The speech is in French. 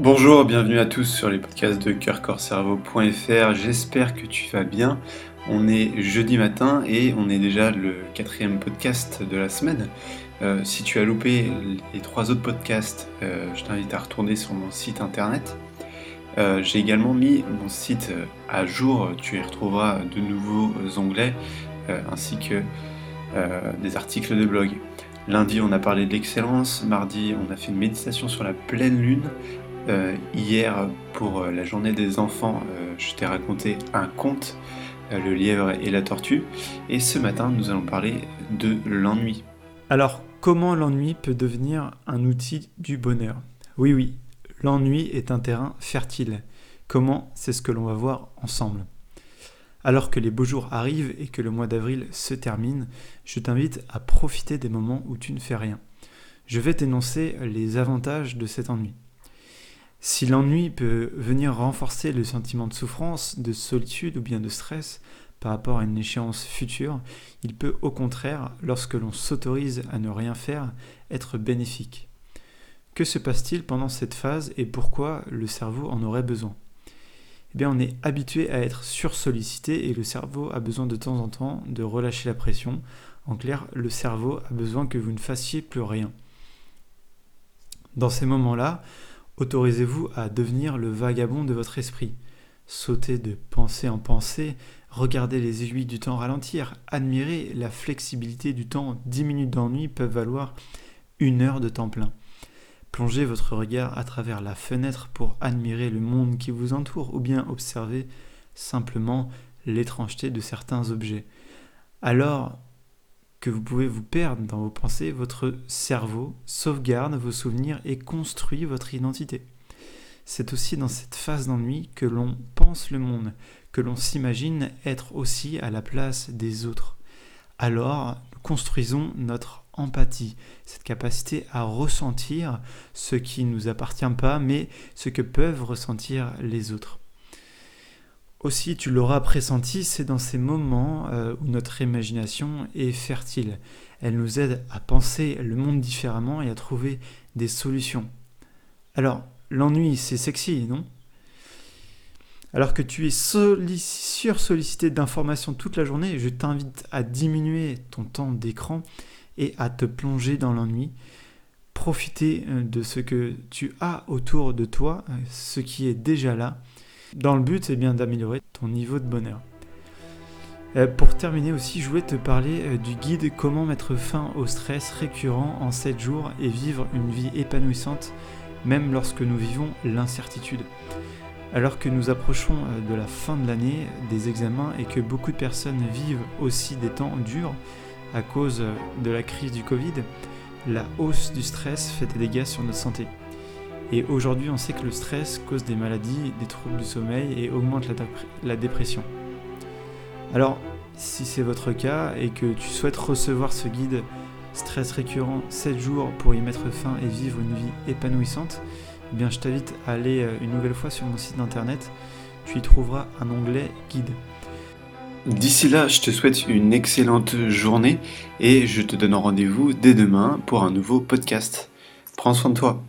Bonjour, bienvenue à tous sur les podcasts de cœurcorcerveau.fr. J'espère que tu vas bien. On est jeudi matin et on est déjà le quatrième podcast de la semaine. Euh, si tu as loupé les trois autres podcasts, euh, je t'invite à retourner sur mon site internet. Euh, j'ai également mis mon site à jour. Tu y retrouveras de nouveaux onglets ainsi que des articles de blog. Lundi, on a parlé de l'excellence. Mardi, on a fait une méditation sur la pleine lune. Euh, hier, pour euh, la journée des enfants, euh, je t'ai raconté un conte, le lièvre et la tortue. Et ce matin, nous allons parler de l'ennui. Alors, comment l'ennui peut devenir un outil du bonheur? Oui, oui, l'ennui est un terrain fertile. Comment C'est ce que l'on va voir ensemble. Alors que les beaux jours arrivent et que le mois d'avril se termine, je t'invite à profiter des moments où tu ne fais rien. Je vais t'énoncer les avantages de cet ennui. Si l'ennui peut venir renforcer le sentiment de souffrance, de solitude ou bien de stress par rapport à une échéance future, il peut au contraire, lorsque l'on s'autorise à ne rien faire, être bénéfique. Que se passe-t-il pendant cette phase et pourquoi le cerveau en aurait besoin? Eh bien, on est habitué à être sursollicité et le cerveau a besoin de temps en temps de relâcher la pression. En clair, le cerveau a besoin que vous ne fassiez plus rien. Dans ces moments-là, Autorisez-vous à devenir le vagabond de votre esprit. Sautez de pensée en pensée, regardez les aiguilles du temps ralentir, admirez la flexibilité du temps. Dix minutes d'ennui peuvent valoir une heure de temps plein. Plongez votre regard à travers la fenêtre pour admirer le monde qui vous entoure ou bien observer simplement l'étrangeté de certains objets. Alors, que vous pouvez vous perdre dans vos pensées, votre cerveau sauvegarde vos souvenirs et construit votre identité. C'est aussi dans cette phase d'ennui que l'on pense le monde, que l'on s'imagine être aussi à la place des autres. Alors, construisons notre empathie, cette capacité à ressentir ce qui ne nous appartient pas, mais ce que peuvent ressentir les autres. Aussi, tu l'auras pressenti, c'est dans ces moments euh, où notre imagination est fertile. Elle nous aide à penser le monde différemment et à trouver des solutions. Alors, l'ennui, c'est sexy, non? Alors que tu es sur-sollicité d'informations toute la journée, je t'invite à diminuer ton temps d'écran et à te plonger dans l'ennui. Profiter euh, de ce que tu as autour de toi, euh, ce qui est déjà là, dans le but, c'est bien d'améliorer ton niveau de bonheur. Euh, pour terminer aussi, je voulais te parler euh, du guide Comment mettre fin au stress récurrent en 7 jours et vivre une vie épanouissante même lorsque nous vivons l'incertitude. Alors que nous approchons euh, de la fin de l'année, des examens et que beaucoup de personnes vivent aussi des temps durs à cause de la crise du Covid, la hausse du stress fait des dégâts sur notre santé. Et aujourd'hui, on sait que le stress cause des maladies, des troubles du sommeil et augmente la, dépression. Alors, si c'est votre cas et que tu souhaites recevoir ce guide stress récurrent 7 jours pour y mettre fin et vivre une vie épanouissante, eh bien je t'invite à aller euh, une nouvelle fois sur mon site internet. Tu y trouveras un onglet guide. D'ici là, je te souhaite une excellente journée et je te donne rendez-vous dès demain pour un nouveau podcast. Prends soin de toi.